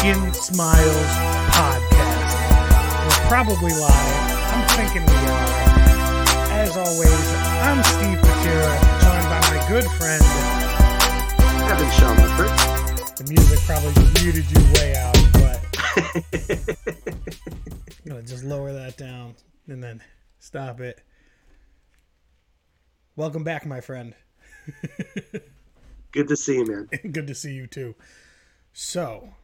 Bacon Smiles podcast. We're probably live. I'm thinking we are. As always, I'm Steve Patira, joined by my good friend. Evan Schumacher. The music probably muted you way out, but I'm gonna just lower that down and then stop it. Welcome back, my friend. Good to see you, man. Good to see you too. So,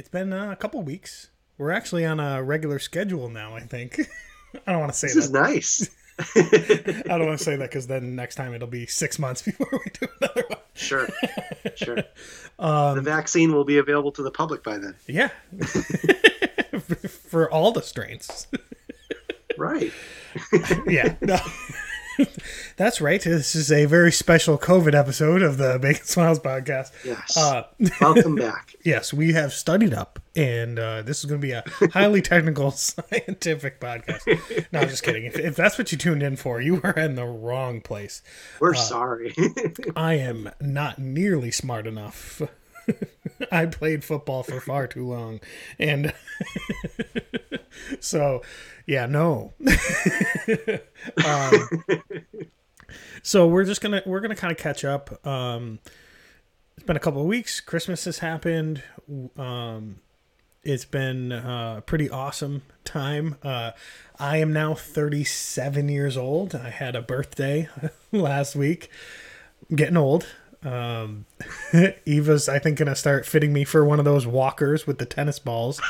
it's been uh, a couple weeks. We're actually on a regular schedule now. I think. I don't want to say that This that. is nice. I don't want to say that because then next time it'll be six months before we do another one. sure, sure. Um, the vaccine will be available to the public by then. Yeah, for all the strains. Right. yeah, no. That's right. This is a very special COVID episode of the Bacon Smiles podcast. Yes. Uh, Welcome back. yes, we have studied up, and uh, this is going to be a highly technical, scientific podcast. No, I'm just kidding. If, if that's what you tuned in for, you are in the wrong place. We're sorry. I am not nearly smart enough. I played football for far too long, and so yeah, no. um, so we're just gonna we're gonna kind of catch up. Um, it's been a couple of weeks. Christmas has happened. Um, it's been uh, a pretty awesome time. Uh, I am now 37 years old. I had a birthday last week. I'm getting old. Um, Eva's, I think, gonna start fitting me for one of those walkers with the tennis balls.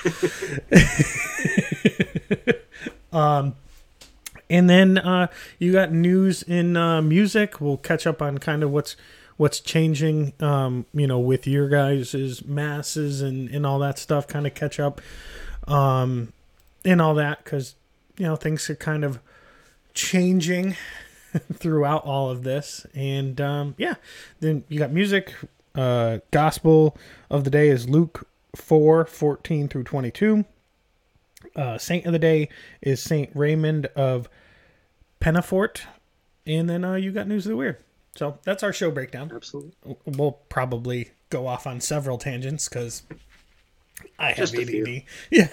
um, and then uh, you got news in uh, music. We'll catch up on kind of what's what's changing. Um, you know, with your guys' masses and and all that stuff. Kind of catch up, um, and all that because you know things are kind of changing throughout all of this. And um, yeah, then you got music. Uh, gospel of the day is Luke 4 14 through 22. Uh, saint of the day is Saint Raymond of Penafort. And then uh, you got news of the weird. So that's our show breakdown. Absolutely. We'll probably go off on several tangents because I have Just a ADD. Yeah.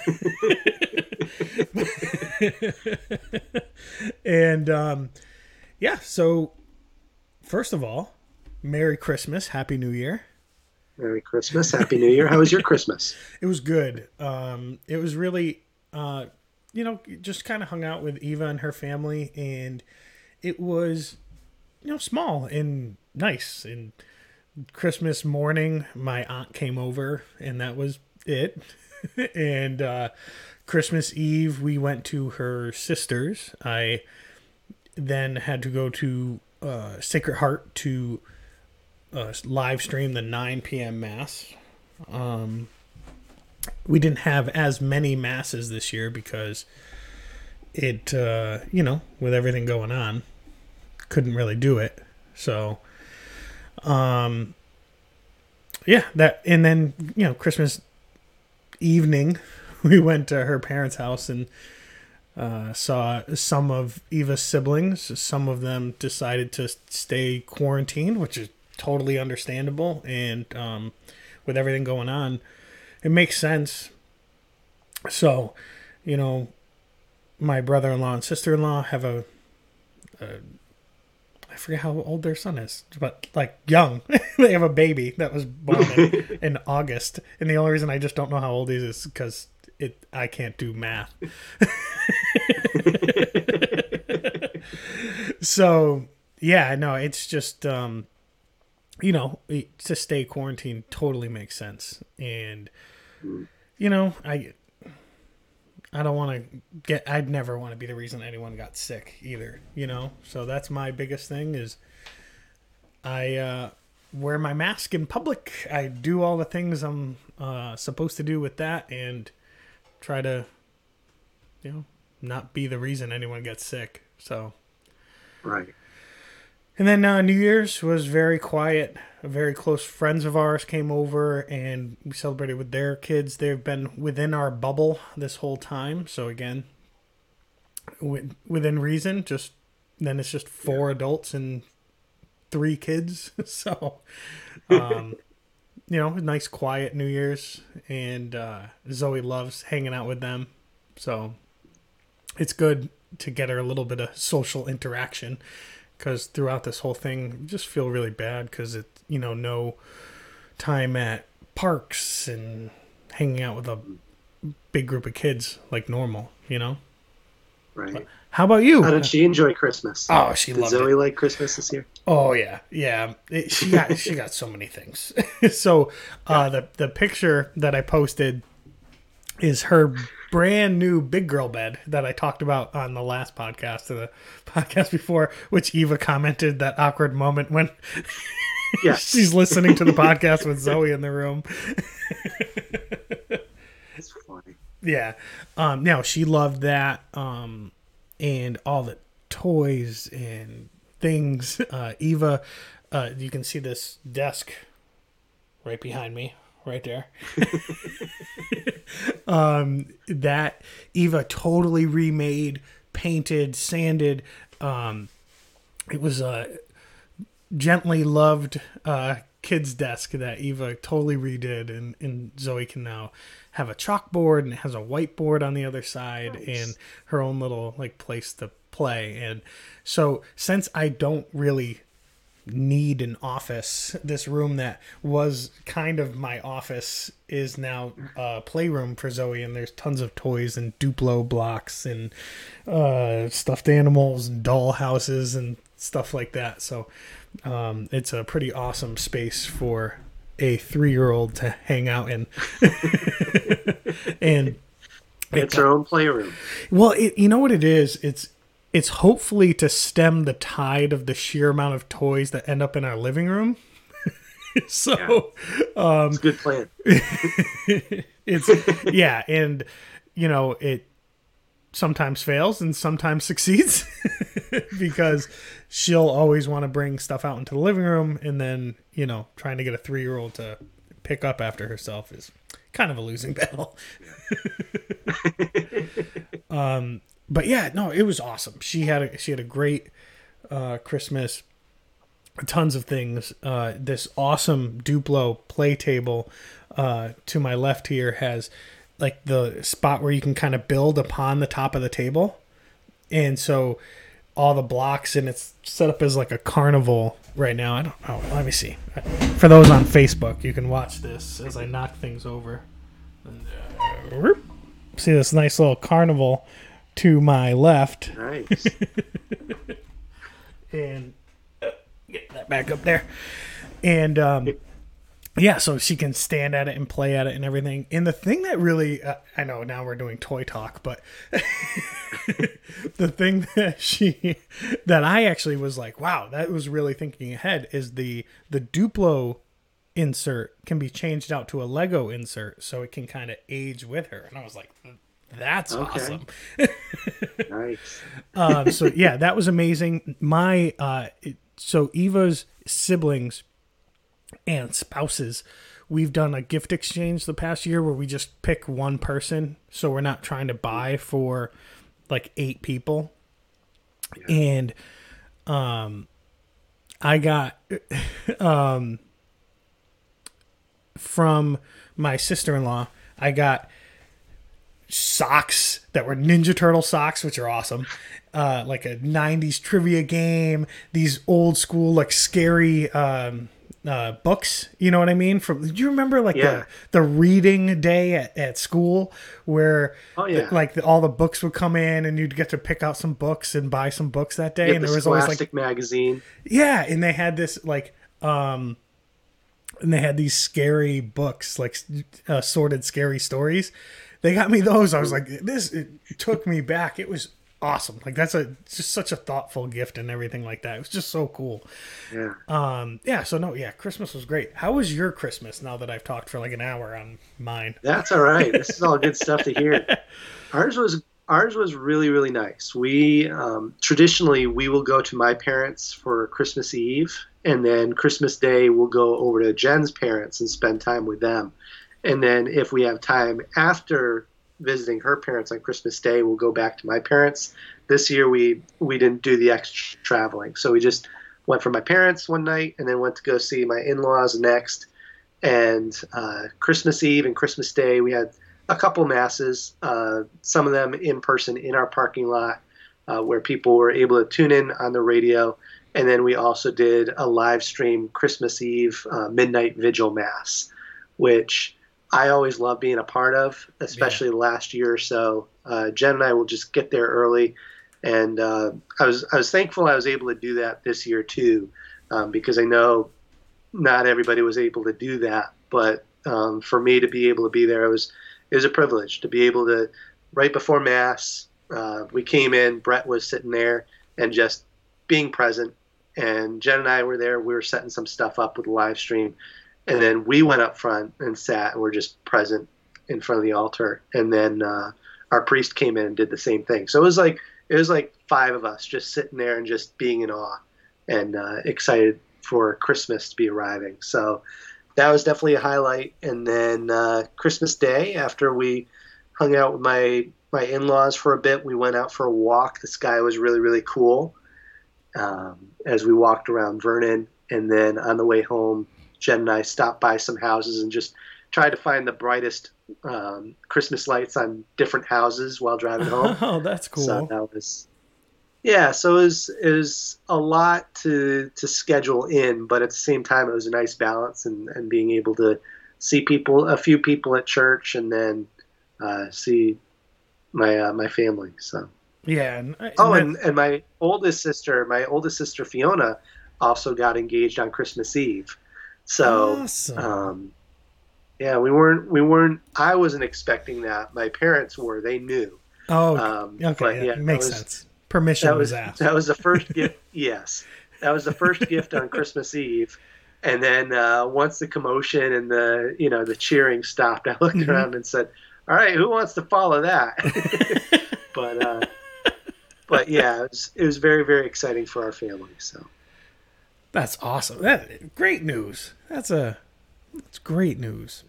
and um, yeah, so first of all, Merry Christmas, Happy New Year. Merry Christmas. Happy New Year. How was your Christmas? It was good. Um, it was really, uh, you know, just kind of hung out with Eva and her family, and it was, you know, small and nice. And Christmas morning, my aunt came over, and that was it. and uh, Christmas Eve, we went to her sister's. I then had to go to uh, Sacred Heart to uh, live stream the 9 p.m. mass. Um, we didn't have as many masses this year because it, uh, you know, with everything going on, couldn't really do it. So, um, yeah, that, and then, you know, Christmas evening, we went to her parents' house and uh, saw some of Eva's siblings. Some of them decided to stay quarantined, which is totally understandable. And um, with everything going on, it makes sense. So, you know, my brother in law and sister in law have a, a. I forget how old their son is, but like young. they have a baby that was born in, in August. And the only reason I just don't know how old he is is because it I can't do math. so yeah, no, it's just um, you know to stay quarantined totally makes sense, and you know I I don't want to get I'd never want to be the reason anyone got sick either, you know. So that's my biggest thing is I uh, wear my mask in public. I do all the things I'm uh, supposed to do with that, and try to you know not be the reason anyone gets sick. So Right. and then uh, New Year's was very quiet. Very close friends of ours came over and we celebrated with their kids. They've been within our bubble this whole time. So again, wi- within reason. Just then it's just four adults and three kids. So, um, you know, nice quiet New Year's, and uh, Zoe loves hanging out with them, so it's good to get her a little bit of social interaction. Because throughout this whole thing, you just feel really bad because it, you know, no time at parks and hanging out with a big group of kids like normal, you know. Right. How about you? How did she enjoy Christmas? Oh, she Did loved Zoe it. like Christmas this year? Oh yeah, yeah. It, she got she got so many things. so uh, the the picture that I posted is her brand new big girl bed that I talked about on the last podcast the podcast before, which Eva commented that awkward moment when Yes. she's listening to the podcast with Zoe in the room. Funny. Yeah. Um no, she loved that. Um and all the toys and things. Uh Eva uh you can see this desk right behind me, right there. um that Eva totally remade, painted, sanded. Um it was a gently loved uh kids desk that Eva totally redid and, and Zoe can now have a chalkboard and it has a whiteboard on the other side Nice. and her own little like place to play and so since I don't really need an office this room that was kind of my office is now a playroom for Zoe and there's tons of toys and Duplo blocks and uh, stuffed animals and doll houses and stuff like that so um, it's a pretty awesome space for a three-year-old to hang out in and It's her own playroom. well, it, you know what it is? It's it's hopefully to stem the tide of the sheer amount of toys that end up in our living room. so It's a good plan. it's yeah, and you know it sometimes fails and sometimes succeeds because she'll always want to bring stuff out into the living room, and then you know trying to get a three year old to pick up after herself is kind of a losing battle. um, but yeah, no, it was awesome. She had a she had a great uh, Christmas. Tons of things. Uh, this awesome Duplo play table uh, to my left here has like the spot where you can kind of build upon the top of the table, and so all the blocks and it's set up as like a carnival right now. I don't know. Let me see. For those on Facebook, you can watch this as I knock things over. Uh, see this nice little carnival to my left, Nice. and uh, get that back up there. And um, yeah, so she can stand at it and play at it and everything. And the thing that really, uh, I know now we're doing toy talk, but the thing that she, that I actually was like, wow, that was really thinking ahead is the the Duplo insert can be changed out to a Lego insert so it can kind of age with her. And I was like, that's Okay. awesome. nice. um, so yeah, that was amazing. My uh, so Eva's siblings and spouses, we've done a gift exchange the past year where we just pick one person, so we're not trying to buy for like eight people. And um, I got um from my sister in law, I got socks that were Ninja Turtle socks, which are awesome. Uh, like a '90s trivia game. These old school, like scary um, uh, books. You know what I mean? From do you remember like Yeah. the the reading day at, at school where Oh, yeah. like the, all the books would come in and you'd get to pick out some books and buy some books that day. Get and the there was always like magazine. yeah, and they had this like um and they had these scary books, like uh, sorted scary stories. They got me those. I was like, this it took me back. It was awesome. Like that's a just such a thoughtful gift and everything like that. It was just so cool. Yeah. Um yeah, so no, yeah, Christmas was great. How was your Christmas now that I've talked for like an hour on mine? That's all right. This is all good stuff to hear. Ours was ours was really really nice. We um, traditionally we will go to my parents for Christmas Eve, and then Christmas Day we'll go over to Jen's parents and spend time with them. And then if we have time after visiting her parents on Christmas Day, we'll go back to my parents. This year we we didn't do the extra traveling, so we just went for my parents one night and then went to go see my in-laws next and uh, Christmas Eve and Christmas Day we had a couple masses. Uh, some of them in person in our parking lot, uh, where people were able to tune in on the radio. And then we also did a live stream Christmas Eve uh, midnight vigil mass, which I always love being a part of, especially yeah. the last year or so. Uh, Jen and I will just get there early, and uh, I was I was thankful I was able to do that this year too, um, because I know not everybody was able to do that, but um, for me to be able to be there, it was it was a privilege to be able to right before mass. Uh, we came in, Brett was sitting there, and just being present. And Jen and I were there. We were setting some stuff up with the live stream, and then we went up front and sat and were just present in front of the altar. And then uh, our priest came in and did the same thing. So it was like it was like five of us just sitting there and just being in awe and uh, excited for Christmas to be arriving. So that was definitely a highlight. And then uh, Christmas Day, after we hung out with my my in-laws for a bit, we went out for a walk. The sky was really really cool um, as we walked around Vernon. And then on the way home, Jen and I stopped by some houses and just tried to find the brightest um, Christmas lights on different houses while driving home. Oh, that's cool. So that was, yeah. So it was, it was a lot to to schedule in, but at the same time, it was a nice balance and, and being able to see people, a few people at church, and then uh, see my uh, my family. So yeah. And, and oh, and, and my oldest sister, my oldest sister Fiona, also got engaged on Christmas Eve. So, awesome. um, yeah, we weren't we weren't. I wasn't expecting that. My parents were. They knew. Oh, um, okay, but, yeah, makes was, sense. Permission that was, was asked. That was the first gift. Yes, that was the first gift on Christmas Eve. And then uh, once the commotion and the you know the cheering stopped, I looked mm-hmm. around and said, "All right, who wants to follow that?" but uh, but yeah, it was, it was very very exciting for our family. So that's awesome. That great news. That's a that's great news.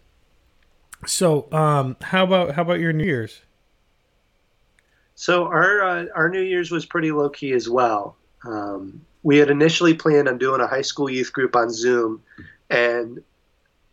So, um, how about how about your New Year's? So our uh, our New Year's was pretty low key as well. Um, we had initially planned on doing a high school youth group on Zoom and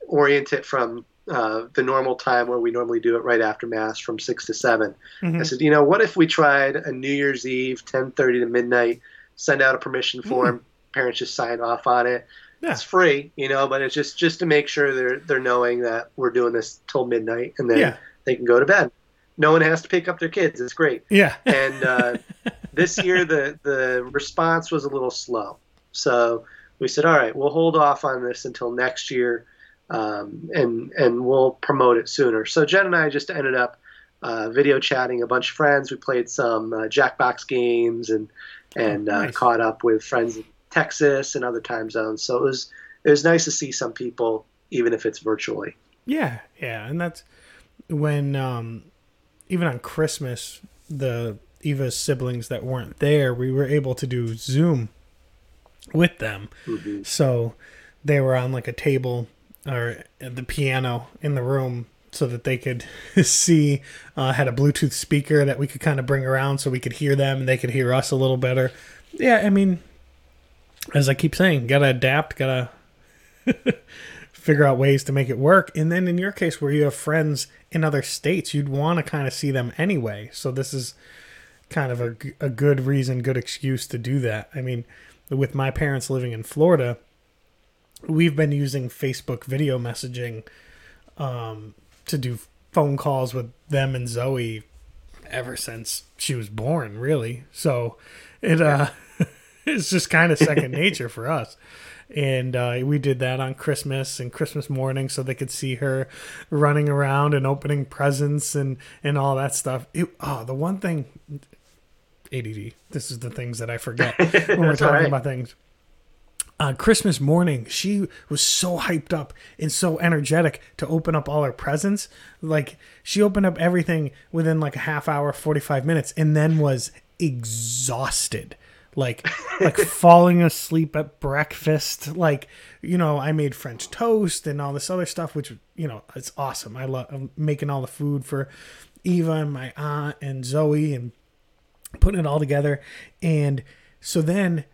orient it from uh, the normal time where we normally do it right after mass from six to 7 mm-hmm. I said, you know, what if we tried a New Year's Eve, ten thirty to midnight, send out a permission form, mm. parents just sign off on it, yeah. It's free, you know, but it's just just to make sure they're they're knowing that we're doing this till midnight, and then yeah. they can go to bed. No one has to pick up their kids. It's great. Yeah. and uh, this year the the response was a little slow, so we said, all right, we'll hold off on this until next year, um, and and we'll promote it sooner. So Jen and I just ended up uh, video chatting a bunch of friends. We played some uh, Jackbox games and and oh, nice. caught up with friends Texas and other time zones. So it was it was nice to see some people, even if it's virtually. Yeah, yeah, and that's when um, even on Christmas, the Eva's siblings that weren't there, we were able to do Zoom with them. Mm-hmm. So they were on like a table or the piano in the room so that they could see uh, had a bluetooth speaker that we could kind of bring around so we could hear them and they could hear us a little better yeah i mean as I keep saying, gotta adapt, gotta figure out ways to make it work. And then in your case, where you have friends in other states, you'd want to kind of see them anyway. So this is kind of a, a good reason, good excuse to do that. I mean, with my parents living in Florida, we've been using Facebook video messaging um, to do phone calls with them and Zoe ever since she was born, really. So it uh it's just kind of second nature for us. And uh, we did that on Christmas and Christmas morning so they could see her running around and opening presents and, and all that stuff. It, oh, the one thing, ADD, this is the things that I forget when we're talking right. about things. Uh, Christmas morning, she was so hyped up and so energetic to open up all her presents. Like, she opened up everything within like a half hour, 45 minutes, and then was exhausted like like falling asleep at breakfast. Like you know i made french toast and all this other stuff which you know it's awesome. I love I'm making all the food for eva and my aunt and zoe and putting it all together. And so then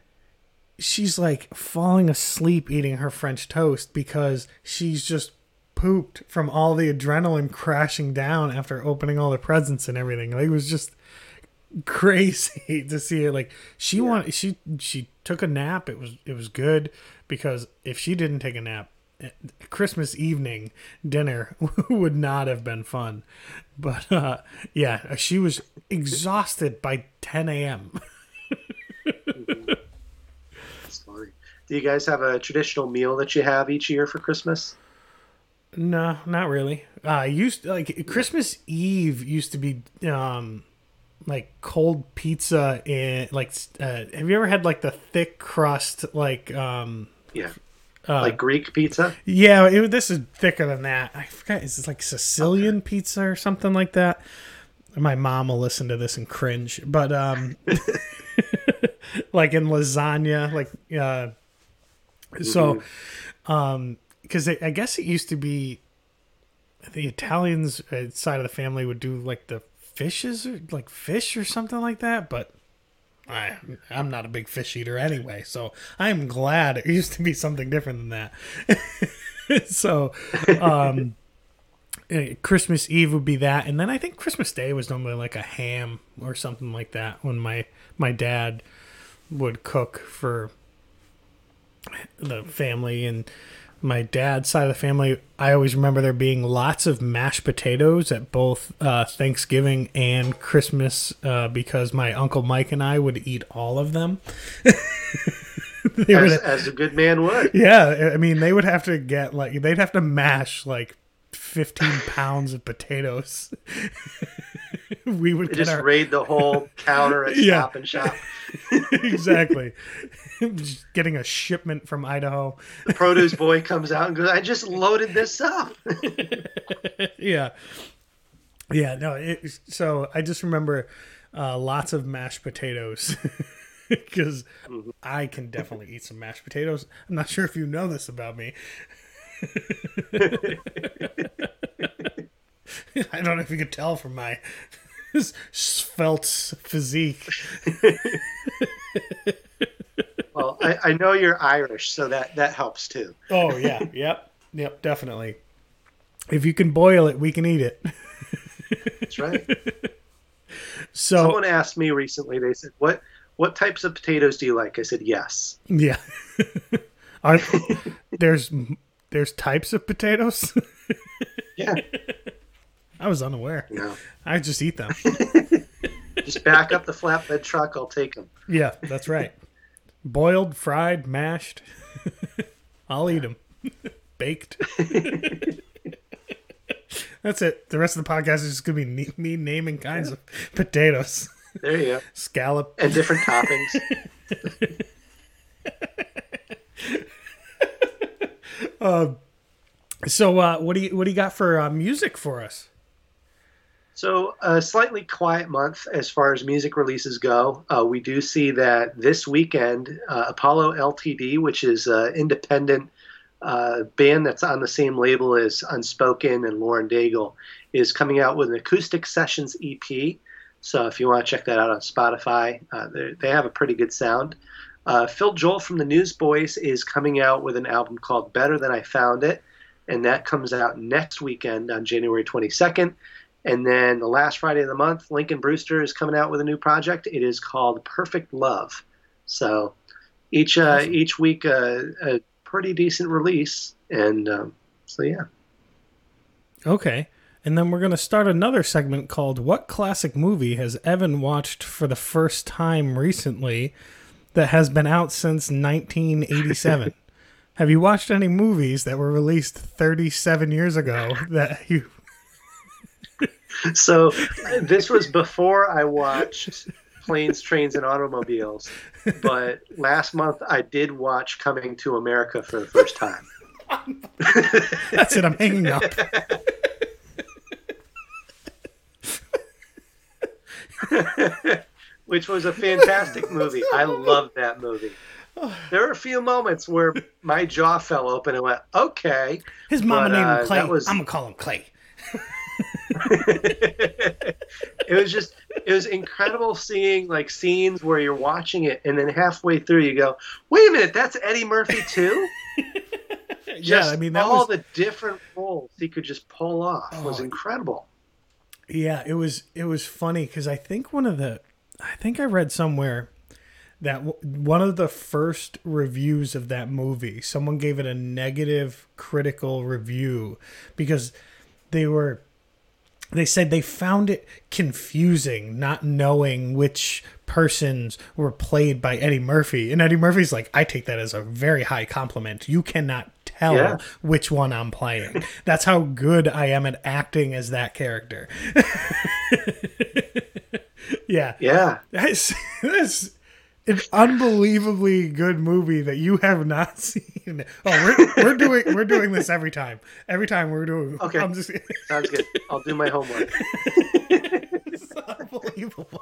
she's like falling asleep eating her French toast because she's just pooped from all the adrenaline crashing down after opening all the presents and everything. Like, it was just crazy to see it. Like she yeah. wanted, she she took a nap. It was it was good because if she didn't take a nap, eh, Christmas evening dinner would not have been fun. But uh, yeah, she was exhausted by 10 a.m. Sorry. Do you guys have a traditional meal that you have each year for Christmas? No, not really. Uh, used like Christmas Eve used to be um, like cold pizza and like uh, have you ever had like the thick crust like um yeah uh, like Greek pizza? Yeah, it, this is thicker than that. I forgot. Is it like Sicilian okay. pizza or something like that? My mom will listen to this and cringe, but um, like in lasagna, like uh, so, mm-hmm. um, because I guess it used to be the Italians uh, side of the family would do like the fishes or like fish or something like that, but I I'm not a big fish eater anyway, so I'm glad it used to be something different than that. so, um, eh, Christmas Eve would be that, and then I think Christmas Day was normally like a ham or something like that when my my dad would cook for the family and my dad's side of the family, I always remember there being lots of mashed potatoes at both uh, Thanksgiving and Christmas uh, because my uncle Mike and I would eat all of them. as, would, as, a good man would. Yeah, I mean, they would have to get like they'd have to mash like fifteen pounds of potatoes. we would just our... raid the whole counter at yeah. Stop and Shop. exactly. getting a shipment from Idaho. The produce boy comes out and goes, "I just loaded this up." yeah, yeah. No, it, so I just remember uh, lots of mashed potatoes because mm-hmm. I can definitely eat some mashed potatoes. I'm not sure if you know this about me. I don't know if you could tell from my svelte physique. I, I, know you're Irish, so that that helps too. oh yeah, yep, yep, definitely. If you can boil it, we can eat it. That's right. So someone asked me recently. They said, "What what types of potatoes do you like?" I said, "Yes." Yeah. Are, there's there's types of potatoes. yeah. I was unaware. No. I just eat them. just back up the flatbed truck. I'll take them. Yeah, that's right. Boiled, fried, mashed. I'll eat them. Baked. That's it. The rest of the podcast is just going to be me naming kinds yeah. of potatoes. There you go. Scallop. And different toppings. uh, so, uh, what do you what do you got for uh, music for us? So, a slightly quiet month as far as music releases go. Uh, we do see that this weekend, uh, Apollo LTD, which is an independent uh, band that's on the same label as Unspoken and Lauren Daigle, is coming out with an acoustic sessions EP. So, if you want to check that out on Spotify, uh, they have a pretty good sound. Uh, Phil Joel from the Newsboys is coming out with an album called Better Than I Found It, and that comes out next weekend on January 22nd. And then the last Friday of the month, Lincoln Brewster is coming out with a new project. It is called Perfect Love. So each uh, awesome. each week uh, a pretty decent release, and um, so yeah. Okay, and then we're gonna start another segment called "What Classic Movie Has Evan Watched for the First Time Recently?" That has been out since 1987. Have you watched any movies that were released 37 years ago that you so this was before I watched Planes, Trains, and Automobiles. But last month I did watch Coming to America for the first time. That's it. I'm hanging up. Which was a fantastic movie. I love that movie. There were a few moments where my jaw fell open and went, "Okay." His mama but, named him uh, Clay. Was... I'm gonna call him Clay. it was just it was incredible seeing like scenes where you're watching it and then halfway through you go, wait a minute, that's Eddie Murphy too. yeah, I mean that all was the different roles he could just pull off was Oh. incredible. Yeah, it was it was funny because I think one of the I think I read somewhere that w- one of the first reviews of that movie, someone gave it a negative critical review because they were they said they found it confusing not knowing which persons were played by Eddie Murphy. And Eddie Murphy's like, I take that as a very high compliment. You cannot tell Yeah. which one I'm playing. That's how good I am at acting as that character. yeah. Yeah. That's, that's an unbelievably good movie that you have not seen. Oh, we're, we're doing we're doing this every time. Every time we're doing. Okay. I'm just Sounds good. I'll do my homework. it's unbelievable.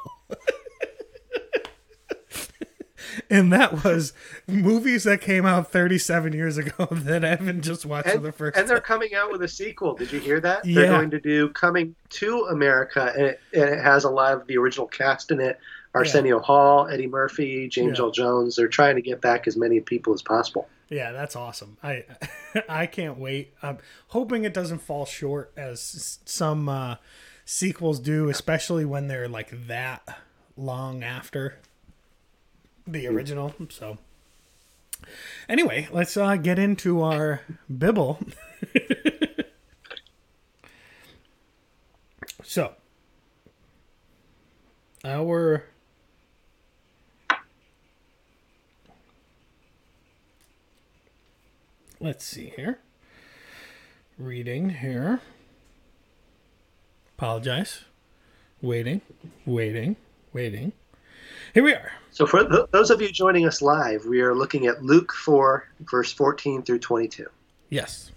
and that was movies that came out 37 years ago that Evan just watched for And, the first and they're coming out with a sequel. Did you hear that? They're going to do Coming to America, and it, and it has a lot of the original cast in it. Arsenio Hall, Eddie Murphy, James Yeah. Earl Jones. They're trying to get back as many people as possible. Yeah, that's awesome. I I can't wait. I'm hoping it doesn't fall short as some uh, sequels do, especially when they're like that long after the original. So anyway, let's uh, get into our Bible. so our let's see here. Reading here. Apologize. Waiting, waiting, waiting. Here we are. So, for th- those of you joining us live, we are looking at Luke 4, verse 14 through 22. Yes.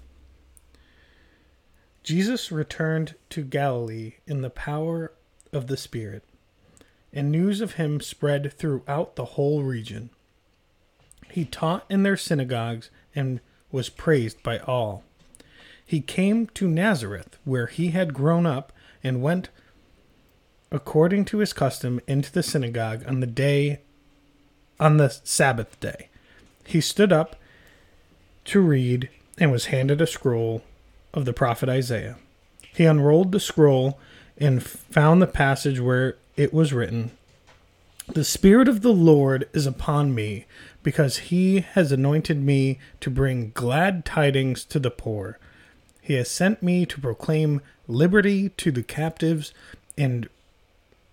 Jesus returned to Galilee in the power of the Spirit, and news of him spread throughout the whole region. He taught in their synagogues and was praised by all. He came to Nazareth, where he had grown up, and went according to his custom into the synagogue on the day on the Sabbath day. He stood up to read and was handed a scroll of the prophet Isaiah. He unrolled the scroll and found the passage where it was written The Spirit of the Lord is upon me, because he has anointed me to bring glad tidings to the poor. He has sent me to proclaim liberty to the captives and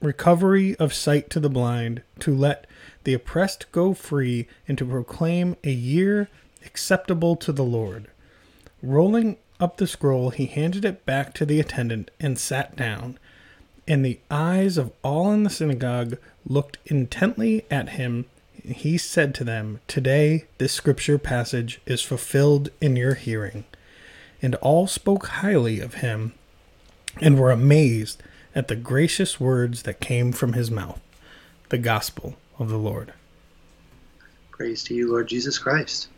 recovery of sight to the blind, to let the oppressed go free, and to proclaim a year acceptable to the Lord. Rolling up the scroll, he handed it back to the attendant and sat down. And the eyes of all in the synagogue looked intently at him. He said to them, Today this scripture passage is fulfilled in your hearing. And all spoke highly of him and were amazed at the gracious words that came from his mouth. The gospel of the Lord. Praise to you, Lord Jesus Christ.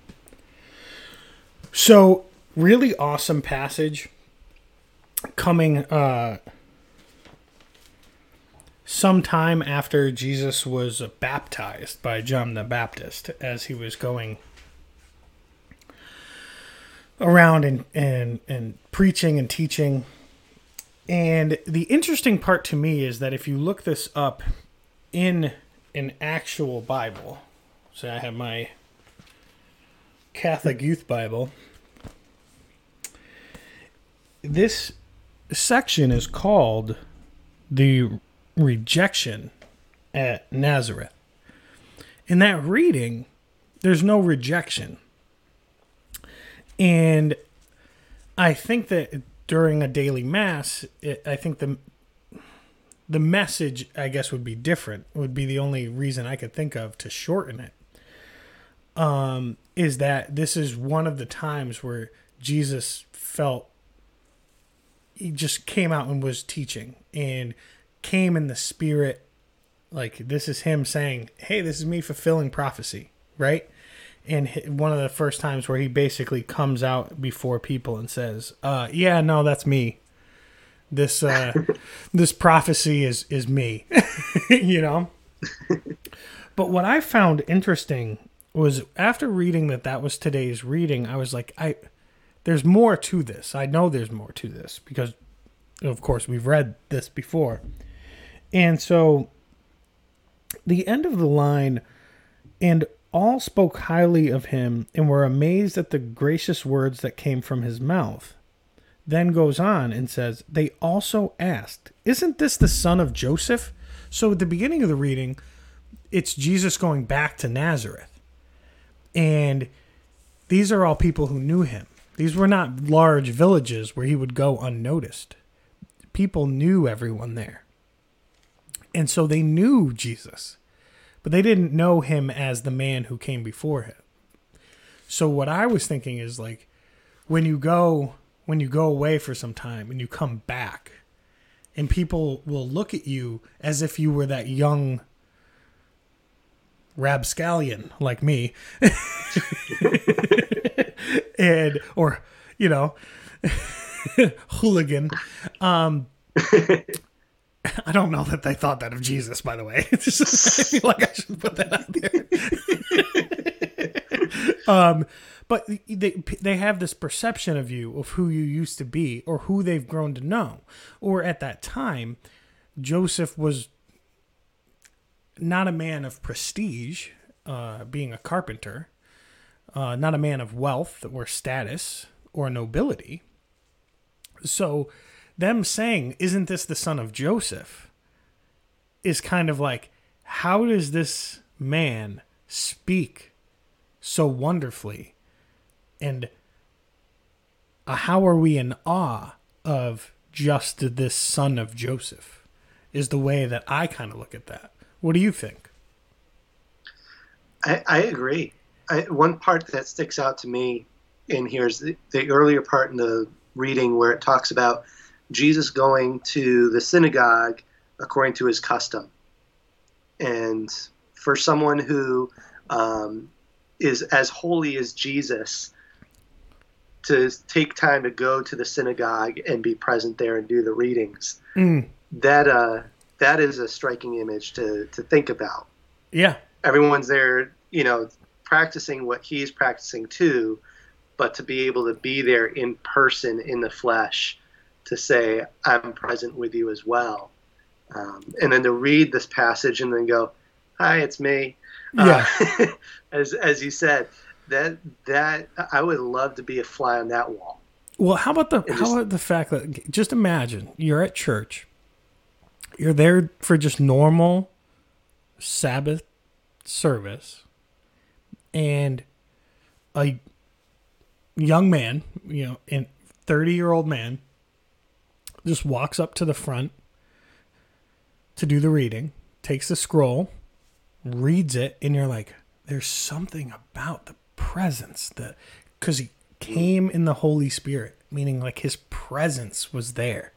So, really awesome passage coming uh sometime after Jesus was baptized by John the Baptist as he was going around and and and preaching and teaching. And the interesting part to me is that if you look this up in an actual Bible, so I have my Catholic Youth Bible. This section is called the rejection at Nazareth. In that reading, there's no rejection. And I think that during a daily mass, it, I think the the message, I guess, would be different. Would be the only reason I could think of to shorten it um, is that this is one of the times where Jesus felt he just came out and was teaching and came in the spirit like this is him saying hey this is me fulfilling prophecy right and one of the first times where he basically comes out before people and says uh yeah no that's me This uh, this prophecy is is me, you know. but what I found interesting was after reading that that was today's reading, I was like, I there's more to this. I know there's more to this because, of course, we've read this before, and so the end of the line, and all spoke highly of him and were amazed at the gracious words that came from his mouth. Then goes on and says, They also asked, Isn't this the son of Joseph? So at the beginning of the reading, it's Jesus going back to Nazareth. And these are all people who knew him. These were not large villages where he would go unnoticed. People knew everyone there. And so they knew Jesus, but they didn't know him as the man who came before him. So what I was thinking is like when you go when you go away for some time and you come back and people will look at you as if you were that young rapscallion like me and or you know hooligan um I don't know that they thought that of Jesus, by the way. I feel like I should put that out there. um, but they they have this perception of you of who you used to be or who they've grown to know. Or at that time, Joseph was not a man of prestige, uh, being a carpenter, uh, not a man of wealth or status or nobility. So them saying, Isn't this the son of Joseph? is kind of like, How does this man speak so wonderfully? And uh, how are we in awe of just this son of Joseph? Is the way that I kind of look at that. What do you think? I, I agree. I, one part that sticks out to me in here is the, the earlier part in the reading where it talks about Jesus going to the synagogue according to his custom. And for someone who um, is as holy as Jesus, to take time to go to the synagogue and be present there and do the readings, mm. that uh, that is a striking image to to think about. Yeah, everyone's there, you know, practicing what he's practicing too, but to be able to be there in person in the flesh to say, I'm present with you as well. Um, and then to read this passage and then go, Hi, it's me. Yeah. Uh, as, as you said, that, that I would love to be a fly on that wall. Well, how about the, how about the fact that just imagine you're at church, you're there for just normal Sabbath service, and a young man, you know, a 30 year old man just walks up to the front to do the reading, takes the scroll, reads it, and you're like, there's something about the presence that, because he came in the Holy Spirit, meaning like his presence was there.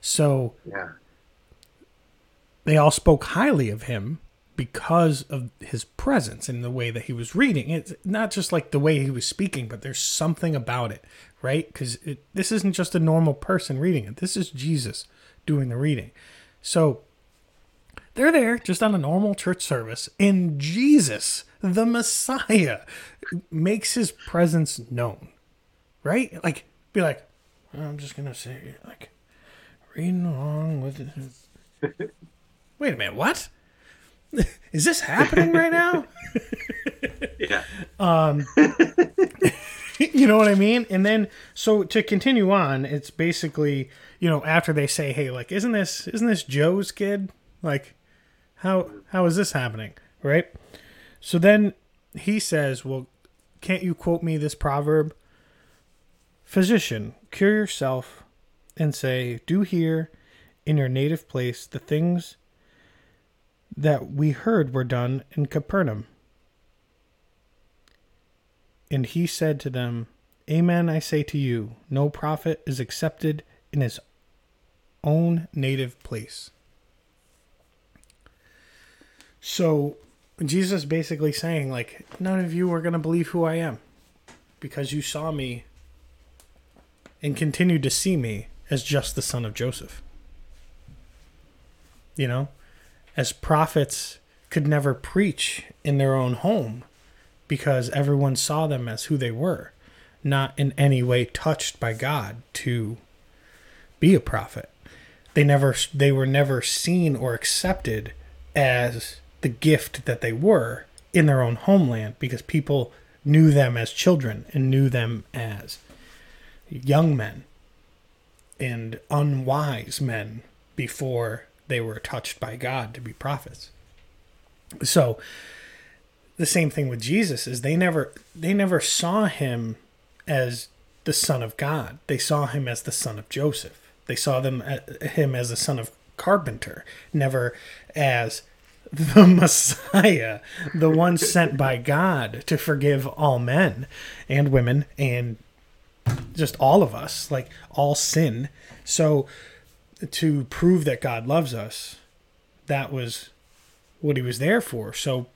So, yeah. They all spoke highly of him because of his presence and the way that he was reading. It's not just like the way he was speaking, but there's something about it, right? Because this isn't just a normal person reading it. This is Jesus doing the reading. So they're there just on a normal church service, and Jesus, the Messiah, makes his presence known, right? Like, be like, I'm just gonna say, like, reading along with. it. Wait a minute, what? is this happening right now? yeah. Um, you know what I mean? And then, so to continue on, it's basically, you know, after they say, "Hey, like, isn't this isn't this Joe's kid? Like, how how is this happening?" Right? So then he says, "Well, can't you quote me this proverb? Physician, cure yourself, and say, do here in your native place the things." That we heard were done in Capernaum. And he said to them, Amen, I say to you, no prophet is accepted in his own native place. So Jesus basically saying, like, none of you are going to believe who I am because you saw me and continued to see me as just the son of Joseph. You know, as prophets could never preach in their own home because everyone saw them as who they were, not in any way touched by God to be a prophet. They never they were never seen or accepted as the gift that they were in their own homeland because people knew them as children and knew them as young men and unwise men before they were touched by God to be prophets. So the same thing with Jesus is they never they never saw him as the son of God. They saw him as the son of Joseph. They saw them uh, him as the son of carpenter, never as the Messiah, the one sent by God to forgive all men and women and just all of us, like all sin. So to prove that God loves us, that was what he was there for. So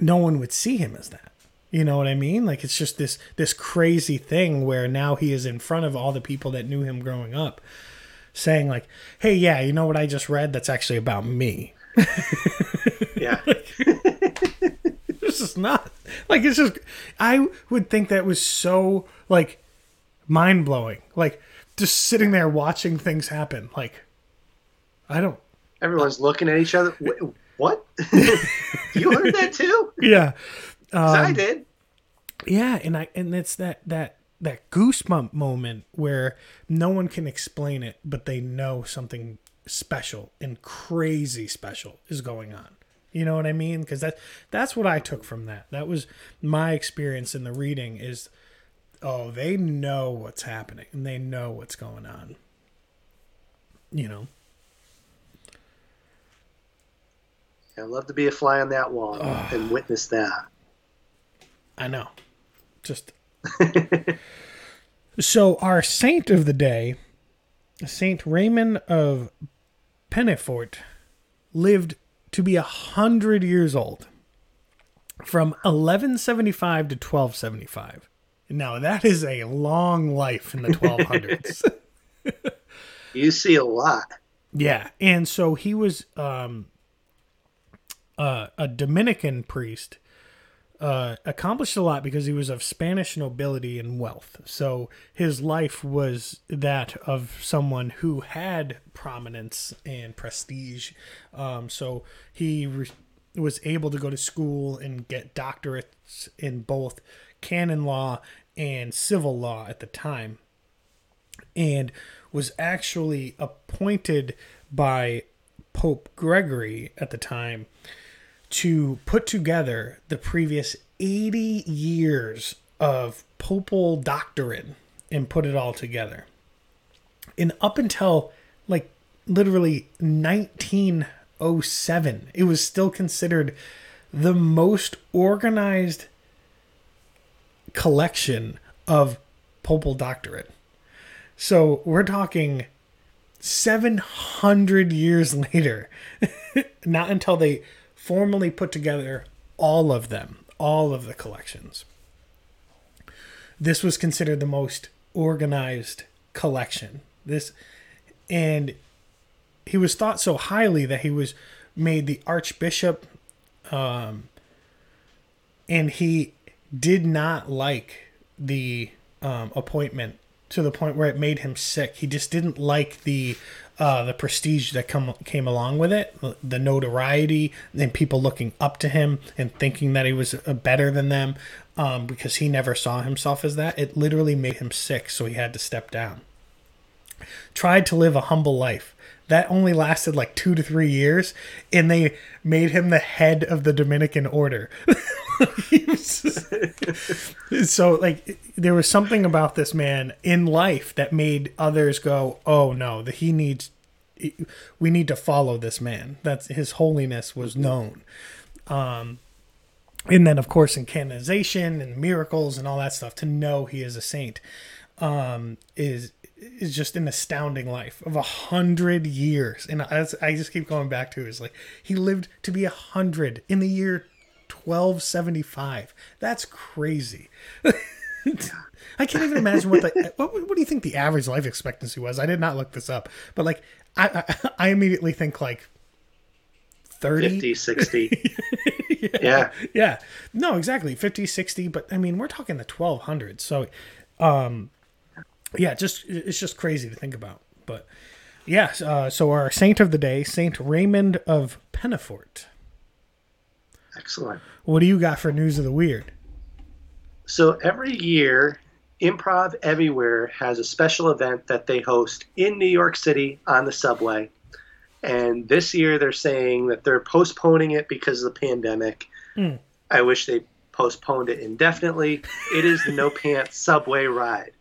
no one would see him as that. You know what I mean? Like it's just this this crazy thing where now he is in front of all the people that knew him growing up saying like, "Hey, yeah, you know what I just read? That's actually about me." yeah. this is not like it's just I would think that was so like mind blowing. Like just sitting there watching things happen. Like I don't. Everyone's looking at each other. What? you heard that too? Yeah, um, I did. Yeah, and I and it's that that that goosebump moment where no one can explain it, but they know something special and crazy special is going on. You know what I mean? Because that that's what I took from that. That was my experience in the reading. Is oh, they know what's happening and they know what's going on. You know. I'd love to be a fly on that wall oh. and witness that. I know. Just so our saint of the day, Saint Raymond of Penafort, lived to be a hundred years old, from 1175 to 1275. Now that is a long life in the 1200s. you see a lot. Yeah, and so he was um, uh, a Dominican priest uh, accomplished a lot because he was of Spanish nobility and wealth. So his life was that of someone who had prominence and prestige. Um, so he re- was able to go to school and get doctorates in both canon law and civil law at the time, and was actually appointed by Pope Gregory at the time to put together the previous 80 years of papal doctrine and put it all together. And up until like literally 1907, it was still considered the most organized collection of papal doctrine. So we're talking 700 years later, not until they formally put together all of them, all of the collections. This was considered the most organized collection. This and he was thought so highly that he was made the archbishop um, and he did not like the um, appointment to the point where it made him sick. He just didn't like the uh, the prestige that come came along with it, the notoriety, and people looking up to him and thinking that he was uh, better than them, um, because he never saw himself as that. It literally made him sick, so he had to step down. Tried to live a humble life. That only lasted like two to three years, and they made him the head of the Dominican order. so like there was something about this man in life that made others go oh no that he needs we need to follow this man that's his holiness was known um and then of course in canonization and miracles and all that stuff to know he is a saint um is is just an astounding life of a hundred years and as i just keep going back to is like he lived to be a hundred in the year 1275. That's crazy. I can't even imagine what the what, what do you think the average life expectancy was? I did not look this up, but like I I, I immediately think like 30 50, 60. yeah. yeah no exactly 50 60 but i mean we're talking the 1200s so um yeah just it's just crazy to think about but yes uh, so our saint of the day saint raymond of Penafort. Excellent. what do you got for news of the weird So every year, Improv Everywhere has a special event that they host in New York City on the subway. And this year they're saying that they're postponing it because of the pandemic. Mm. I wish they postponed it indefinitely. It is the No Pants Subway Ride,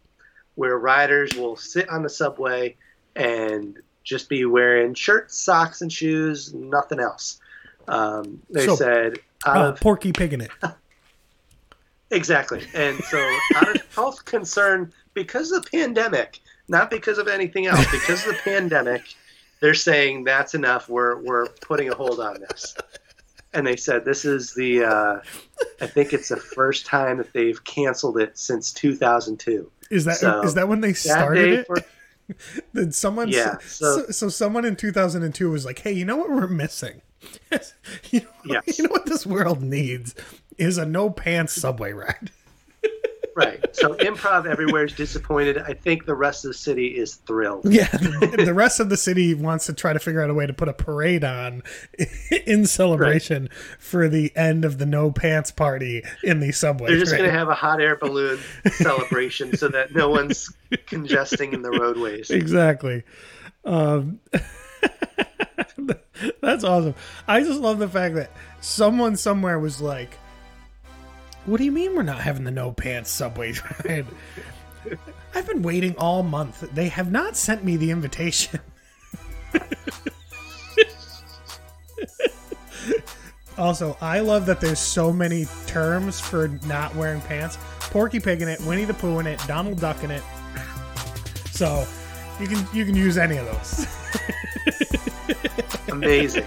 where riders will sit on the subway and just be wearing shirts, socks, and shoes, nothing else. Um, they So, said uh, of porky pig in it Exactly. And so, out of health concern, because of the pandemic, not because of anything else, because of the pandemic, they're saying that's enough. We're, we're putting a hold on this. And they said this is the, uh, I think it's the first time that they've canceled it since 2002. Is that is So, that when they started it for, Did someone? Yeah, So, so- so, someone in 2002 was like, "Hey, you know what we're missing? you, know, Yes. you know what this world needs is a no pants subway ride." right. So, improv everywhere is disappointed. I think the rest of the city is thrilled. Yeah, the, rest of the city wants to try to figure out a way to put a parade on in celebration for the end of the no pants party in the subway. They're just right? going to have a hot air balloon celebration so that no one's congesting in the roadways. exactly. Um, that's awesome. I just love the fact that someone somewhere was like, "What do you mean we're not having the no pants subway ride?" I've been waiting all month. They have not sent me the invitation. also, I love that there's so many terms for not wearing pants. Porky Pig in it, Winnie the Pooh in it, Donald Duck in it. So you can you can use any of those. Amazing.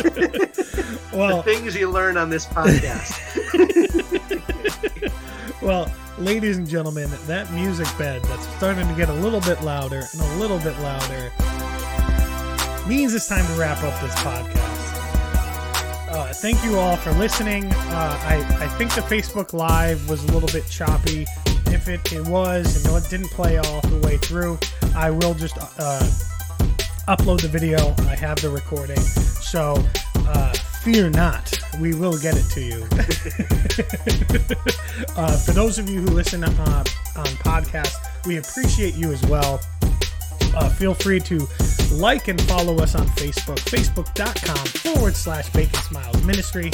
Well, the Things you learn on this podcast. well, ladies and gentlemen, that music bed that's starting to get a little bit louder and a little bit louder means it's time to wrap up this podcast. Uh, thank you all for listening. Uh, I, I think the Facebook Live was a little bit choppy. If it, it was, and no, it didn't play all the way through, I will just uh, upload the video. I have the recording. So uh, fear not, we will get it to you. uh, for those of you who listen uh, on podcast, we appreciate you as well. Uh, feel free to like and follow us on Facebook, facebook.com forward slash Bacon Smiles Ministry.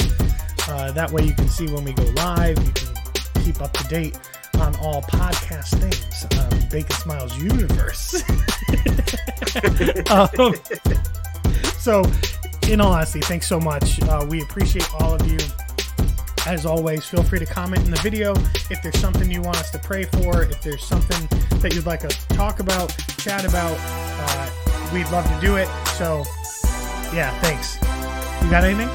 Uh, that way you can see when we go live. You can keep up to date on all podcast things. Um, Bacon Smiles Universe. um, so, in all honesty, thanks so much. Uh, we appreciate all of you. As always, feel free to comment in the video if there's something you want us to pray for, if there's something that you'd like us to talk about, chat about. Uh, we'd love to do it. So, yeah, thanks. You got anything?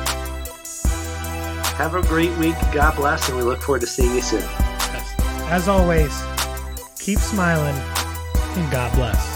Have a great week. God bless, and we look forward to seeing you soon. As always, keep smiling and God bless.